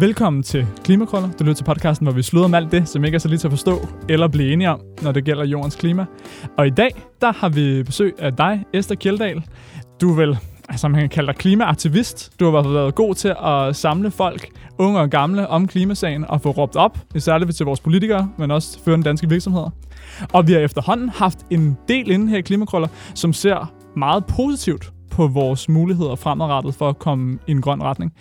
Velkommen til Klimakrøller. Du lytter til podcasten, hvor vi slutter om alt det, som ikke er så lige til at forstå eller blive enige om, når det gælder jordens klima. Og i dag, der har vi besøg af dig, Esther Kjeldahl. Du er vel, altså man kan kalde dig klimaaktivist. Du har været god til at samle folk, unge og gamle, om klimasagen og få råbt op, særligt til vores politikere, men også førende danske virksomheder. Og vi har efterhånden haft en del inde her i Klimakrøller, som ser meget positivt på vores muligheder fremadrettet for at komme i en grøn retning.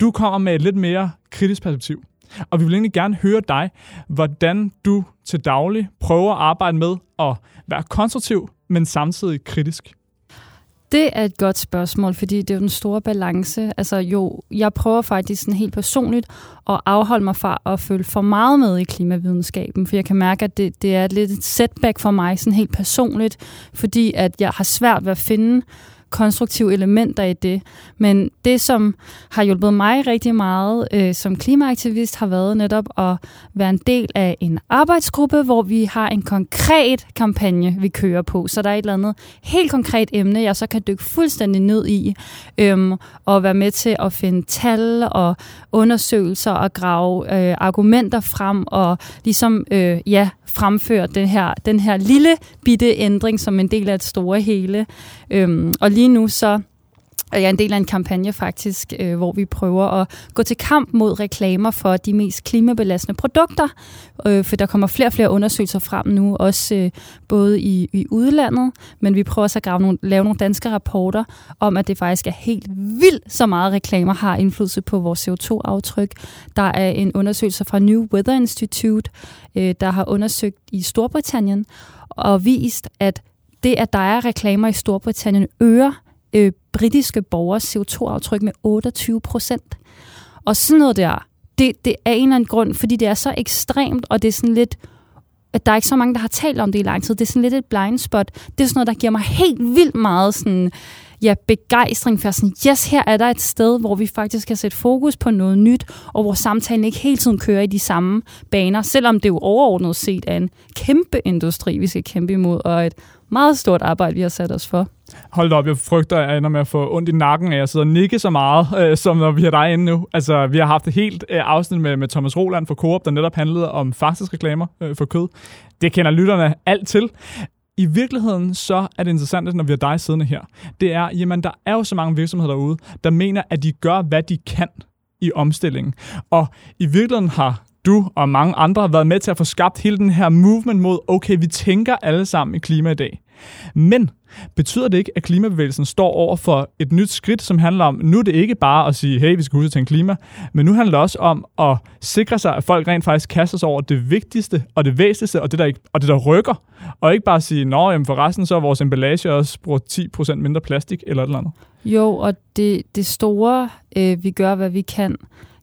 Du kommer med et lidt mere kritisk perspektiv. Og vi vil egentlig gerne høre dig, hvordan du til daglig prøver at arbejde med at være konstruktiv, men samtidig kritisk. Det er et godt spørgsmål, fordi det er jo den store balance. Altså jo, jeg prøver faktisk sådan helt personligt at afholde mig fra at følge for meget med i klimavidenskaben, for jeg kan mærke, at det, det er lidt et setback for mig, sådan helt personligt, fordi at jeg har svært ved at finde konstruktive elementer i det. Men det, som har hjulpet mig rigtig meget øh, som klimaaktivist, har været netop at være en del af en arbejdsgruppe, hvor vi har en konkret kampagne, vi kører på. Så der er et eller andet helt konkret emne, jeg så kan dykke fuldstændig ned i, øhm, og være med til at finde tal og undersøgelser og grave øh, argumenter frem, og ligesom øh, ja, fremføre den her, den her lille bitte ændring som en del af et store hele. Øhm, og lige nu så er jeg en del af en kampagne faktisk, øh, hvor vi prøver at gå til kamp mod reklamer for de mest klimabelastende produkter, øh, for der kommer flere og flere undersøgelser frem nu, også øh, både i, i udlandet, men vi prøver også at grave nogle, lave nogle danske rapporter om, at det faktisk er helt vildt, så meget reklamer har indflydelse på vores CO2-aftryk. Der er en undersøgelse fra New Weather Institute, øh, der har undersøgt i Storbritannien, og vist, at det, at der er reklamer i Storbritannien, øger øh, britiske borgers CO2-aftryk med 28 procent. Og sådan noget der, det, det er en eller anden grund, fordi det er så ekstremt, og det er sådan lidt, at der er ikke så mange, der har talt om det i lang tid. Det er sådan lidt et blind spot. Det er sådan noget, der giver mig helt vildt meget sådan, ja, begejstring for sådan, yes, her er der et sted, hvor vi faktisk kan sætte fokus på noget nyt, og hvor samtalen ikke hele tiden kører i de samme baner, selvom det jo overordnet set er en kæmpe industri, vi skal kæmpe imod, og et meget stort arbejde, vi har sat os for. Hold op, jeg frygter, at jeg ender med at få ondt i nakken, at jeg sidder og nikke så meget, øh, som når vi har dig inde nu. Altså, vi har haft et helt øh, afsnit med, med Thomas Roland fra Coop, der netop handlede om faktisk reklamer øh, for kød. Det kender lytterne alt til. I virkeligheden så er det interessant, når vi har dig siddende her. Det er, jamen der er jo så mange virksomheder derude, der mener, at de gør, hvad de kan i omstillingen. Og i virkeligheden har du og mange andre har været med til at få skabt hele den her movement mod, okay, vi tænker alle sammen i klima i dag. Men betyder det ikke, at klimabevægelsen står over for et nyt skridt, som handler om, nu er det ikke bare at sige, hey, vi skal huske at tænke klima, men nu handler det også om at sikre sig, at folk rent faktisk kaster sig over det vigtigste og det væsentligste, og det der, ikke, og det der rykker, og ikke bare sige, nå, jamen for resten så er vores emballage også bruger 10% mindre plastik eller et eller andet. Jo, og det, det store, øh, vi gør, hvad vi kan,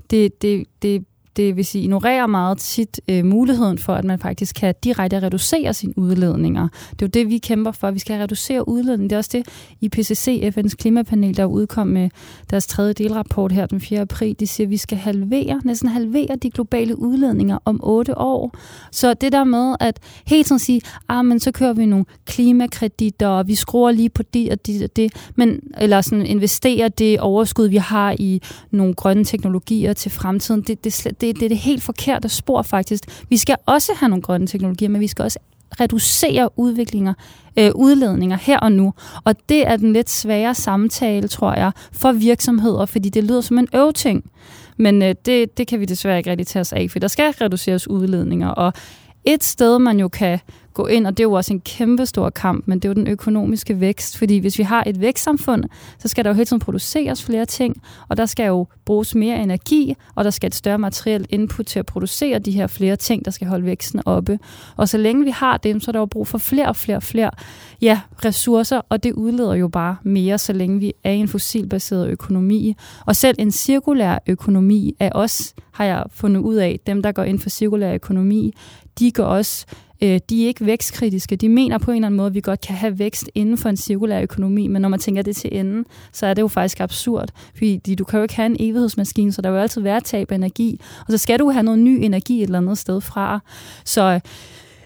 det, det, det det vil sige ignorerer meget tit øh, muligheden for, at man faktisk kan direkte reducere sine udledninger. Det er jo det, vi kæmper for. Vi skal reducere udledningen. Det er også det, IPCC, FN's klimapanel, der udkom med deres tredje delrapport her den 4. april. De siger, at vi skal halvere, næsten halvere de globale udledninger om otte år. Så det der med at helt sådan sige, ah, men så kører vi nogle klimakreditter, og vi skruer lige på det og det og det, men, eller sådan investerer det overskud, vi har i nogle grønne teknologier til fremtiden, det, det, det, det er det helt forkerte spor faktisk. Vi skal også have nogle grønne teknologier, men vi skal også reducere udviklinger, øh, udledninger her og nu. Og det er den lidt svære samtale, tror jeg, for virksomheder, fordi det lyder som en øvting. Men øh, det, det kan vi desværre ikke rigtig tage os af, for der skal reduceres udledninger. Og et sted, man jo kan gå ind, og det er jo også en kæmpe stor kamp, men det er jo den økonomiske vækst, fordi hvis vi har et vækstsamfund, så skal der jo hele tiden produceres flere ting, og der skal jo bruges mere energi, og der skal et større materielt input til at producere de her flere ting, der skal holde væksten oppe. Og så længe vi har dem, så er der jo brug for flere og flere og flere ja, ressourcer, og det udleder jo bare mere, så længe vi er i en fossilbaseret økonomi. Og selv en cirkulær økonomi er også, har jeg fundet ud af, dem der går ind for cirkulær økonomi, de går også øh, de er ikke vækstkritiske. De mener på en eller anden måde, at vi godt kan have vækst inden for en cirkulær økonomi, men når man tænker det til enden, så er det jo faktisk absurd. Fordi du kan jo ikke have en evighedsmaskine, så der vil altid være tab af energi. Og så skal du have noget ny energi et eller andet sted fra. Så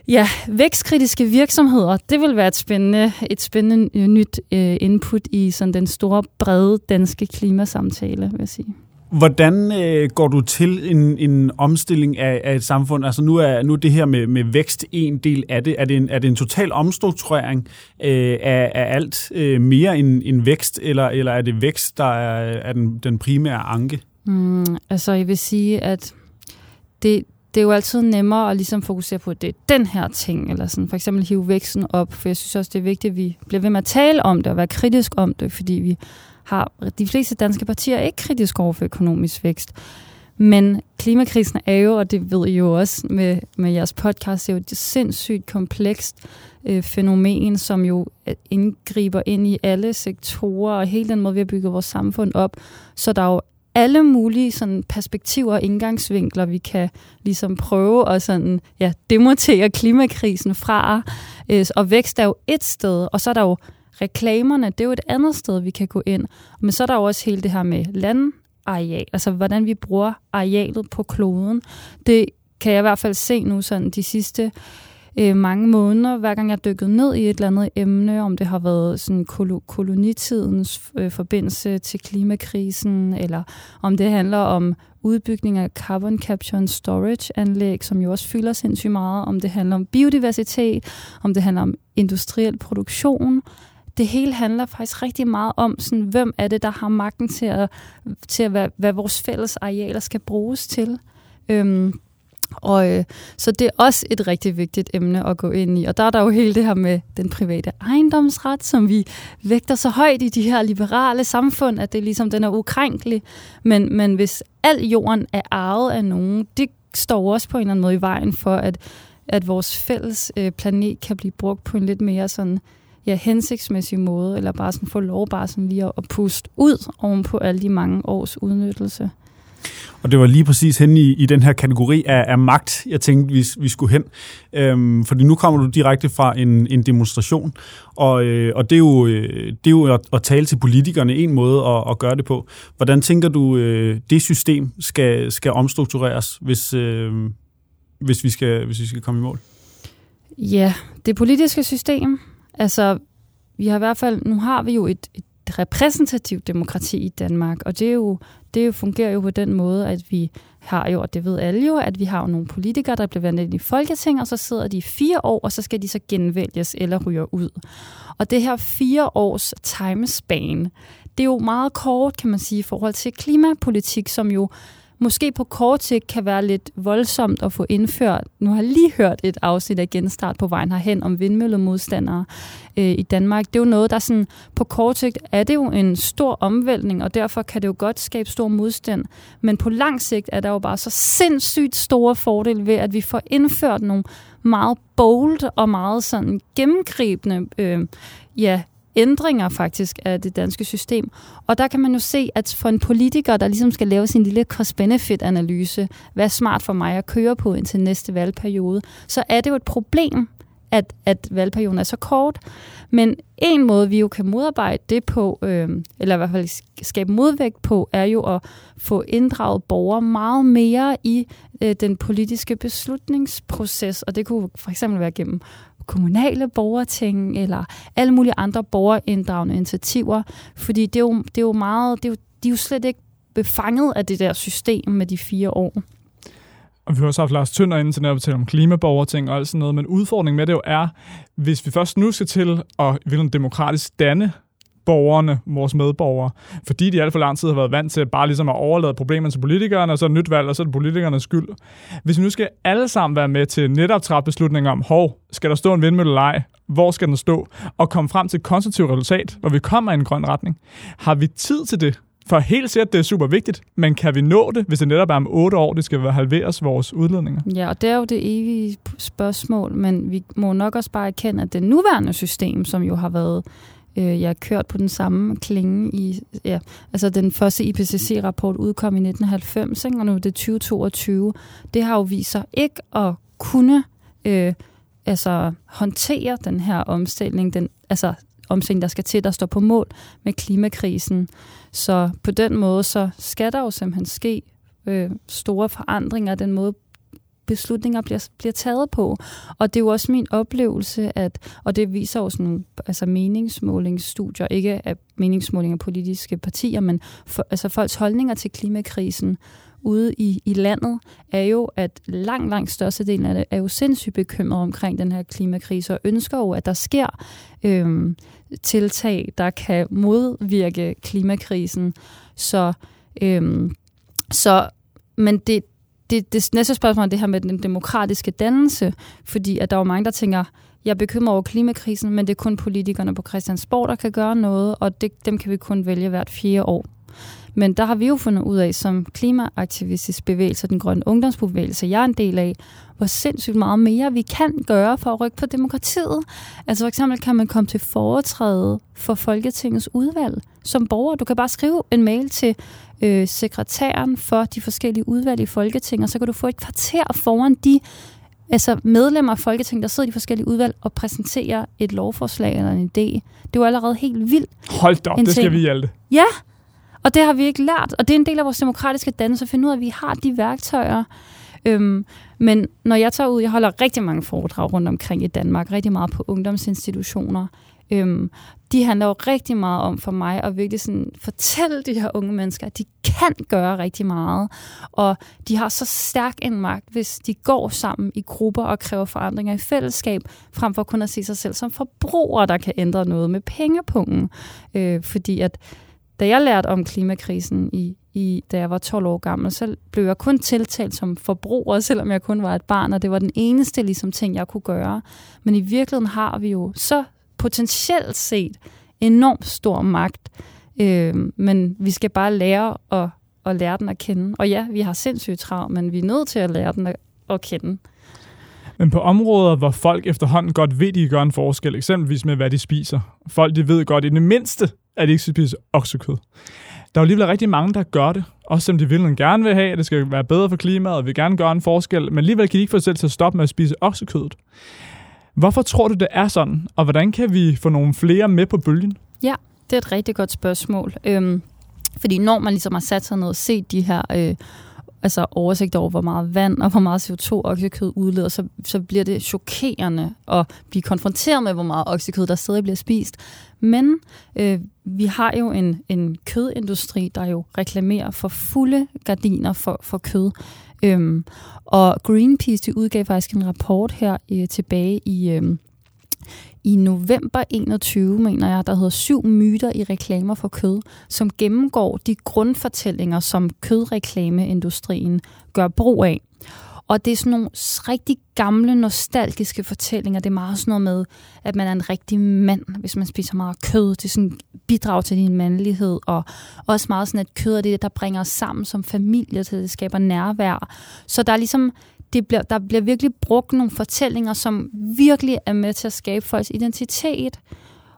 Ja, vækstkritiske virksomheder, det vil være et spændende, et spændende nyt øh, input i sådan den store, brede danske klimasamtale, vil jeg sige. Hvordan øh, går du til en, en omstilling af, af et samfund? Altså nu er, nu er det her med, med vækst en del af det. Er det en, er det en total omstrukturering øh, af, af alt øh, mere end, end vækst, eller, eller er det vækst, der er, er den, den primære anke? Mm, altså jeg vil sige, at det, det er jo altid nemmere at ligesom fokusere på, at det er den her ting, eller sådan for eksempel hive væksten op, for jeg synes også, det er vigtigt, at vi bliver ved med at tale om det og være kritisk om det, fordi vi har de fleste danske partier ikke kritisk over for økonomisk vækst. Men klimakrisen er jo, og det ved I jo også med, med jeres podcast, det er jo et sindssygt komplekst øh, fænomen, som jo indgriber ind i alle sektorer og hele den måde, vi har bygget vores samfund op. Så der er jo alle mulige sådan, perspektiver og indgangsvinkler, vi kan ligesom prøve at sådan, ja, demontere klimakrisen fra. Øh, og vækst er jo et sted, og så er der jo reklamerne, det er jo et andet sted, vi kan gå ind. Men så er der jo også hele det her med landareal, altså hvordan vi bruger arealet på kloden. Det kan jeg i hvert fald se nu sådan de sidste øh, mange måneder, hver gang jeg dykket ned i et eller andet emne, om det har været sådan kol- kolonitidens øh, forbindelse til klimakrisen, eller om det handler om udbygning af carbon capture and storage anlæg, som jo også fylder sindssygt meget, om det handler om biodiversitet, om det handler om industriel produktion. Det hele handler faktisk rigtig meget om, sådan, hvem er det, der har magten til at, til at hvad, hvad vores fælles arealer skal bruges til. Øhm, og øh, så det er også et rigtig vigtigt emne at gå ind i. Og der er der jo hele det her med den private ejendomsret, som vi vægter så højt i de her liberale samfund, at det ligesom den er ukrænkelig. Men, men hvis al jorden er arvet af nogen, det står også på en eller anden måde i vejen for, at, at vores fælles øh, planet kan blive brugt på en lidt mere sådan ja, hensigtsmæssig måde, eller bare sådan få lov bare sådan lige at, at puste ud oven på alle de mange års udnyttelse. Og det var lige præcis hen i, i den her kategori af, af magt, jeg tænkte, vi, vi skulle hen. Øhm, fordi nu kommer du direkte fra en, en demonstration, og, øh, og det er jo, øh, det er jo at, at tale til politikerne en måde at, at gøre det på. Hvordan tænker du, øh, det system skal, skal omstruktureres, hvis, øh, hvis, vi skal, hvis vi skal komme i mål? Ja, det politiske system, altså vi har i hvert fald, nu har vi jo et, et repræsentativt demokrati i Danmark, og det, er jo, det fungerer jo på den måde, at vi har jo, og det ved alle jo, at vi har jo nogle politikere, der bliver valgt ind i Folketinget, og så sidder de i fire år, og så skal de så genvælges eller ryger ud. Og det her fire års timespan, det er jo meget kort, kan man sige, i forhold til klimapolitik, som jo måske på kort sigt kan være lidt voldsomt at få indført. Nu har jeg lige hørt et afsnit af Genstart på vejen herhen om vindmøllemodstandere øh, i Danmark. Det er jo noget, der sådan, på kort sigt er det jo en stor omvæltning, og derfor kan det jo godt skabe stor modstand. Men på lang sigt er der jo bare så sindssygt store fordele ved, at vi får indført nogle meget bold og meget sådan gennemgribende øh, ja, ændringer faktisk af det danske system. Og der kan man jo se, at for en politiker, der ligesom skal lave sin lille cost-benefit-analyse, hvad er smart for mig at køre på indtil næste valgperiode, så er det jo et problem, at, at valgperioden er så kort. Men en måde, vi jo kan modarbejde det på, øh, eller i hvert fald skabe modvægt på, er jo at få inddraget borgere meget mere i øh, den politiske beslutningsproces. Og det kunne for eksempel være gennem kommunale borgerting eller alle mulige andre borgerinddragende initiativer, fordi det er jo, det er jo meget, det er jo, de er jo slet ikke befanget af det der system med de fire år. Og vi har også haft Lars Tønder inden til at tale om klimaborgerting og alt sådan noget, men udfordringen med det jo er, hvis vi først nu skal til at vil demokratisk danne borgerne, vores medborgere, fordi de alt for lang tid har været vant til bare ligesom at overlade problemerne til politikerne, og så er det nyt valg, og så er det politikernes skyld. Hvis vi nu skal alle sammen være med til netop træffe beslutninger om, hov, skal der stå en vindmølle eller ej? Hvor skal den stå? Og komme frem til et konstruktivt resultat, hvor vi kommer i en grøn retning. Har vi tid til det? For helt sikkert, det er super vigtigt, men kan vi nå det, hvis det netop er om otte år, det skal halveres vores udledninger? Ja, og det er jo det evige spørgsmål, men vi må nok også bare erkende, at det nuværende system, som jo har været Øh, jeg har kørt på den samme klinge i, ja, altså den første IPCC-rapport udkom i 1990, ikke? og nu er det 2022. Det har jo vist sig ikke at kunne øh, altså, håndtere den her omstilling, den, altså omstilling, der skal til, der står på mål med klimakrisen. Så på den måde, så skal der jo simpelthen ske øh, store forandringer af den måde, beslutninger bliver, bliver taget på. Og det er jo også min oplevelse, at, og det viser jo sådan altså meningsmålingsstudier, ikke af meningsmålinger af politiske partier, men for, altså folks holdninger til klimakrisen ude i, i landet, er jo, at langt, langt størstedelen af det er jo sindssygt bekymret omkring den her klimakrise, og ønsker jo, at der sker øhm, tiltag, der kan modvirke klimakrisen. Så, øhm, så men det, det, det næste spørgsmål er det her med den demokratiske dannelse, fordi at der er jo mange, der tænker, jeg er bekymret over klimakrisen, men det er kun politikerne på Christiansborg, der kan gøre noget, og det, dem kan vi kun vælge hvert fire år. Men der har vi jo fundet ud af, som klimaaktivistisk bevægelse, den grønne ungdomsbevægelse, jeg er en del af, hvor sindssygt meget mere vi kan gøre for at rykke på demokratiet. Altså for eksempel kan man komme til foretræde for Folketingets udvalg som borger. Du kan bare skrive en mail til øh, sekretæren for de forskellige udvalg i Folketinget, og så kan du få et kvarter foran de altså medlemmer af Folketinget, der sidder i de forskellige udvalg og præsenterer et lovforslag eller en idé. Det er jo allerede helt vildt. Hold op, det skal vi hjælpe. Ja, og det har vi ikke lært, og det er en del af vores demokratiske dannelse at finde ud af, at vi har de værktøjer. Øhm, men når jeg tager ud, jeg holder rigtig mange foredrag rundt omkring i Danmark, rigtig meget på ungdomsinstitutioner. Øhm, de handler jo rigtig meget om for mig at virkelig sådan fortælle de her unge mennesker, at de kan gøre rigtig meget. Og de har så stærk en magt, hvis de går sammen i grupper og kræver forandringer i fællesskab, frem for kun at se sig selv som forbrugere, der kan ændre noget med pengepungen. Øh, fordi at da jeg lærte om klimakrisen, i, i, da jeg var 12 år gammel, så blev jeg kun tiltalt som forbruger, selvom jeg kun var et barn, og det var den eneste ligesom, ting, jeg kunne gøre. Men i virkeligheden har vi jo så potentielt set enormt stor magt, øh, men vi skal bare lære at, at lære den at kende. Og ja, vi har sindssygt travlt, men vi er nødt til at lære den at, at kende. Men på områder, hvor folk efterhånden godt ved, de gør en forskel, eksempelvis med, hvad de spiser. Folk, de ved godt i det mindste, at de ikke skal spise oksekød. Der er jo alligevel rigtig mange, der gør det, også selvom de vil gerne vil have, at det skal være bedre for klimaet, og vil gerne gøre en forskel, men alligevel kan de ikke få sig selv til at stoppe med at spise oksekødet. Hvorfor tror du, det er sådan, og hvordan kan vi få nogle flere med på bølgen? Ja, det er et rigtig godt spørgsmål. Øhm, fordi når man ligesom har sat sig ned og set de her øh, altså oversigt over, hvor meget vand og hvor meget CO2 oksekød udleder, så, så bliver det chokerende at blive konfronteret med, hvor meget oksekød der stadig bliver spist. Men øh, vi har jo en, en kødindustri, der jo reklamerer for fulde gardiner for, for kød. Øhm, og Greenpeace de udgav faktisk en rapport her øh, tilbage i... Øh, i november 21, mener jeg, der hedder syv myter i reklamer for kød, som gennemgår de grundfortællinger, som kødreklameindustrien gør brug af. Og det er sådan nogle rigtig gamle, nostalgiske fortællinger. Det er meget sådan noget med, at man er en rigtig mand, hvis man spiser meget kød. Det er sådan bidrag til din mandlighed. Og også meget sådan, at kød er det, der bringer os sammen som familie, til det skaber nærvær. Så der er ligesom det bliver, der bliver virkelig brugt nogle fortællinger, som virkelig er med til at skabe folks identitet.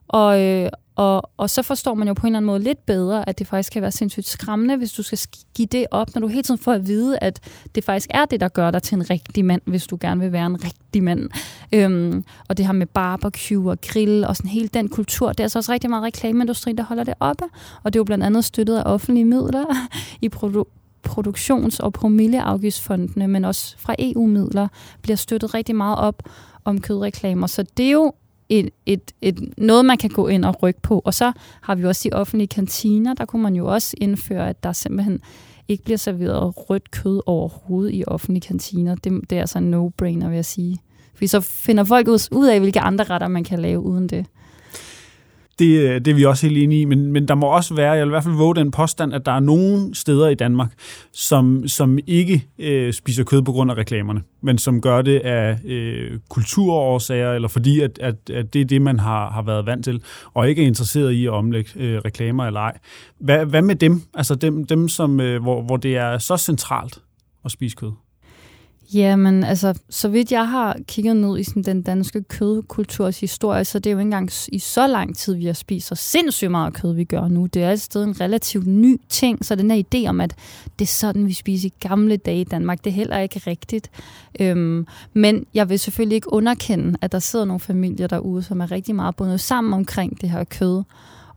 Og, øh, og, og så forstår man jo på en eller anden måde lidt bedre, at det faktisk kan være sindssygt skræmmende, hvis du skal give det op, når du hele tiden får at vide, at det faktisk er det, der gør dig til en rigtig mand, hvis du gerne vil være en rigtig mand. Øhm, og det her med barbecue og grill og sådan hele den kultur, det er altså også rigtig meget reklameindustri, der holder det oppe. Og det er jo blandt andet støttet af offentlige midler i produ- produktions- og promilleafgiftsfondene, men også fra EU-midler, bliver støttet rigtig meget op om kødreklamer. Så det er jo et, et, et, noget, man kan gå ind og rykke på. Og så har vi også de offentlige kantiner. Der kunne man jo også indføre, at der simpelthen ikke bliver serveret rødt kød overhovedet i offentlige kantiner. Det, det er altså en no-brainer, vil jeg sige. Fordi så finder folk ud af, hvilke andre retter man kan lave uden det det, øh, det er vi også helt enige i, men, men der må også være, jeg vil i hvert fald våge den påstand, at der er nogle steder i Danmark, som, som ikke øh, spiser kød på grund af reklamerne, men som gør det af øh, kulturårsager, eller fordi at, at, at det er det, man har, har været vant til, og ikke er interesseret i at omlægge øh, reklamer eller ej. Hvad, hvad med dem, altså dem, dem som, øh, hvor, hvor det er så centralt at spise kød? Jamen, altså, så vidt jeg har kigget ned i sådan, den danske kødkulturs historie, så det er jo ikke engang i så lang tid, vi har spist så sindssygt meget kød, vi gør nu. Det er et sted en relativt ny ting, så den her idé om, at det er sådan, vi spiser i gamle dage i Danmark, det er heller ikke rigtigt. Øhm, men jeg vil selvfølgelig ikke underkende, at der sidder nogle familier derude, som er rigtig meget bundet sammen omkring det her kød.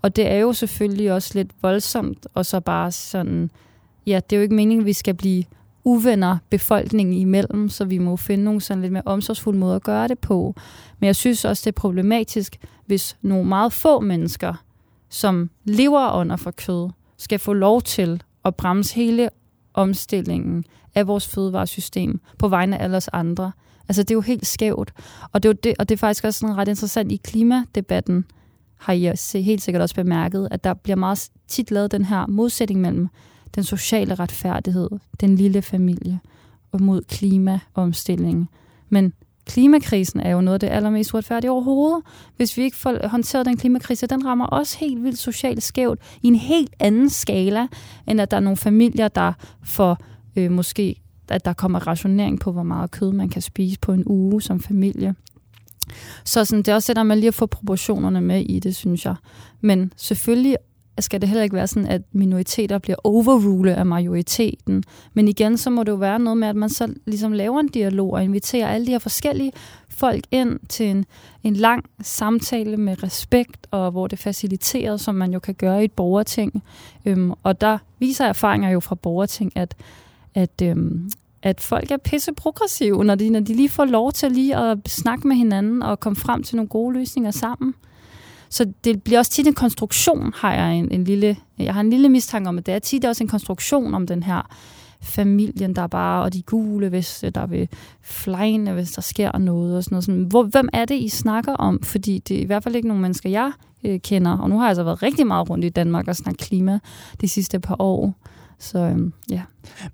Og det er jo selvfølgelig også lidt voldsomt, og så bare sådan, ja, det er jo ikke meningen, at vi skal blive uvenner befolkningen imellem, så vi må finde nogle sådan lidt mere omsorgsfulde måder at gøre det på. Men jeg synes også, det er problematisk, hvis nogle meget få mennesker, som lever under for kød, skal få lov til at bremse hele omstillingen af vores fødevaresystem på vegne af alle os andre. Altså, det er jo helt skævt. Og det er, det, og det er faktisk også sådan ret interessant i klimadebatten, har I helt sikkert også bemærket, at der bliver meget tit lavet den her modsætning mellem den sociale retfærdighed, den lille familie, og mod klimaomstillingen. Men klimakrisen er jo noget af det allermest uretfærdige overhovedet. Hvis vi ikke får håndteret den klimakrise, den rammer også helt vildt socialt skævt i en helt anden skala, end at der er nogle familier, der får øh, måske, at der kommer rationering på, hvor meget kød man kan spise på en uge som familie. Så sådan, det er også det der med lige at få proportionerne med i det, synes jeg. Men selvfølgelig skal det heller ikke være sådan, at minoriteter bliver overrulet af majoriteten. Men igen, så må det jo være noget med, at man så ligesom laver en dialog og inviterer alle de her forskellige folk ind til en, en lang samtale med respekt, og hvor det er faciliteret, som man jo kan gøre i et borgerting. Øhm, og der viser erfaringer jo fra borgerting, at, at, øhm, at folk er pisse progressive, når de, når de lige får lov til lige at snakke med hinanden og komme frem til nogle gode løsninger sammen. Så det bliver også tit en konstruktion, har jeg en, en lille, jeg har en lille mistanke om, at det er tit også en konstruktion om den her familien, der bare, og de gule, hvis øh, der vil flyne, hvis der sker noget og sådan noget. Sådan. Hvor, hvem er det, I snakker om? Fordi det er i hvert fald ikke nogen mennesker, jeg øh, kender. Og nu har jeg altså været rigtig meget rundt i Danmark og snakket klima de sidste par år. Så øhm, ja.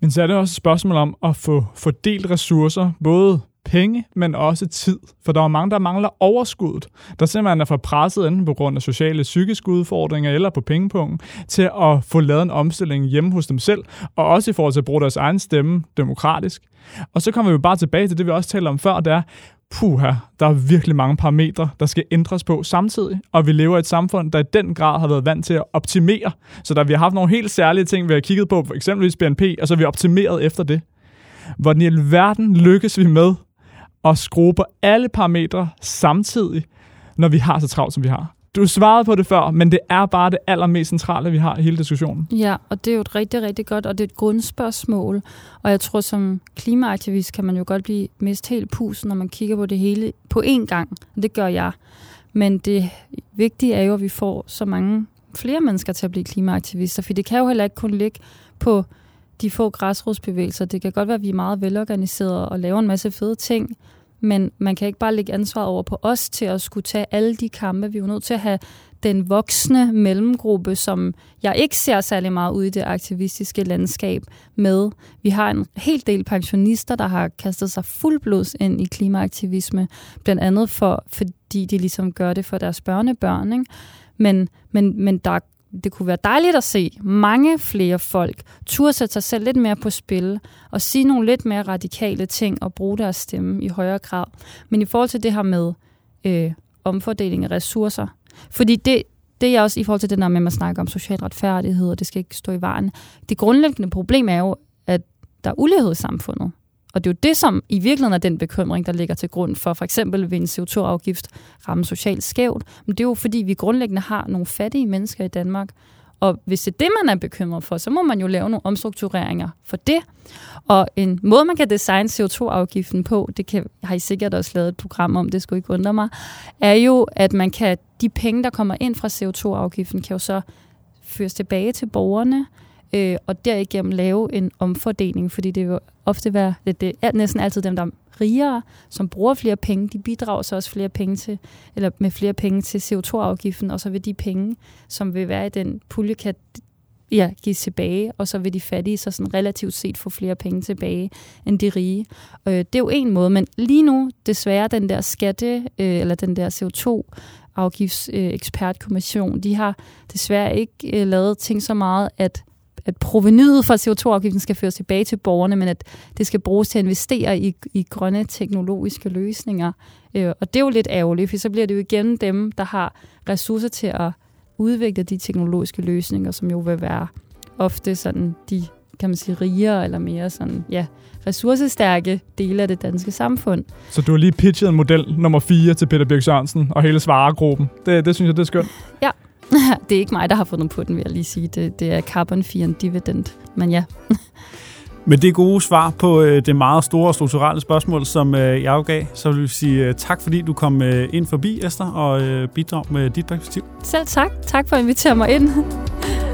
Men så er det også et spørgsmål om at få fordelt ressourcer, både penge, men også tid. For der er mange, der mangler overskuddet, der simpelthen er for presset enten på grund af sociale psykiske udfordringer eller på pengepunkten, til at få lavet en omstilling hjemme hos dem selv, og også i forhold til at bruge deres egen stemme demokratisk. Og så kommer vi bare tilbage til det, vi også talte om før, det er, puha, der er virkelig mange parametre, der skal ændres på samtidig, og vi lever i et samfund, der i den grad har været vant til at optimere. Så der vi har haft nogle helt særlige ting, vi har kigget på, for eksempelvis BNP, og så har vi optimeret efter det. Hvordan i alverden lykkes vi med at skrue på alle parametre samtidig, når vi har så travlt, som vi har. Du svarede på det før, men det er bare det allermest centrale, vi har i hele diskussionen. Ja, og det er jo et rigtig, rigtig godt, og det er et grundspørgsmål. Og jeg tror, som klimaaktivist kan man jo godt blive mest helt pus, når man kigger på det hele på én gang. Det gør jeg. Men det vigtige er jo, at vi får så mange flere mennesker til at blive klimaaktivister, for det kan jo heller ikke kun ligge på de få græsrodsbevægelser. Det kan godt være, at vi er meget velorganiserede og laver en masse fede ting, men man kan ikke bare lægge ansvaret over på os til at skulle tage alle de kampe. Vi er jo nødt til at have den voksne mellemgruppe, som jeg ikke ser særlig meget ud i det aktivistiske landskab med. Vi har en hel del pensionister, der har kastet sig fuldblods ind i klimaaktivisme, blandt andet for, fordi de ligesom gør det for deres børnebørn. Ikke? Men, men, men der det kunne være dejligt at se mange flere folk turde sætte sig selv lidt mere på spil og sige nogle lidt mere radikale ting og bruge deres stemme i højere grad. Men i forhold til det her med øh, omfordeling af ressourcer, fordi det, det er også i forhold til det der med, at man snakker om social retfærdighed, og det skal ikke stå i vejen. Det grundlæggende problem er jo, at der er ulighed i samfundet. Og det er jo det, som i virkeligheden er den bekymring, der ligger til grund for for eksempel ved en CO2-afgift ramme socialt skævt. Men det er jo fordi, vi grundlæggende har nogle fattige mennesker i Danmark. Og hvis det er det, man er bekymret for, så må man jo lave nogle omstruktureringer for det. Og en måde, man kan designe CO2-afgiften på, det kan, har I sikkert også lavet et program om, det skulle ikke undre mig, er jo, at man kan, de penge, der kommer ind fra CO2-afgiften, kan jo så føres tilbage til borgerne, øh, og derigennem lave en omfordeling, fordi det vil ofte være, det, det er næsten altid dem, der er rigere, som bruger flere penge, de bidrager så også flere penge til, eller med flere penge til CO2-afgiften, og så vil de penge, som vil være i den pulje, kan ja, gives tilbage, og så vil de fattige så sådan relativt set få flere penge tilbage end de rige. Øh, det er jo en måde, men lige nu, desværre, den der skatte, øh, eller den der CO2 afgiftsekspertkommission, øh, de har desværre ikke øh, lavet ting så meget, at at provenyet fra CO2-afgiften skal føres tilbage til borgerne, men at det skal bruges til at investere i, i grønne teknologiske løsninger. Øh, og det er jo lidt ærgerligt, for så bliver det jo igen dem, der har ressourcer til at udvikle de teknologiske løsninger, som jo vil være ofte sådan de kan man sige, rigere eller mere sådan, ja, ressourcestærke dele af det danske samfund. Så du har lige pitchet en model nummer 4 til Peter Birk Sørensen og hele svaregruppen. Det, det synes jeg, det er skønt. Ja, det er ikke mig, der har fundet på den, vil jeg lige sige. Det, det er carbon fee and dividend. Men ja. Med det gode svar på øh, det meget store og strukturelle spørgsmål, som øh, jeg gav, så vil vi sige øh, tak, fordi du kom øh, ind forbi, Esther, og øh, bidrag med dit perspektiv. Selv tak. Tak for at invitere mig ind.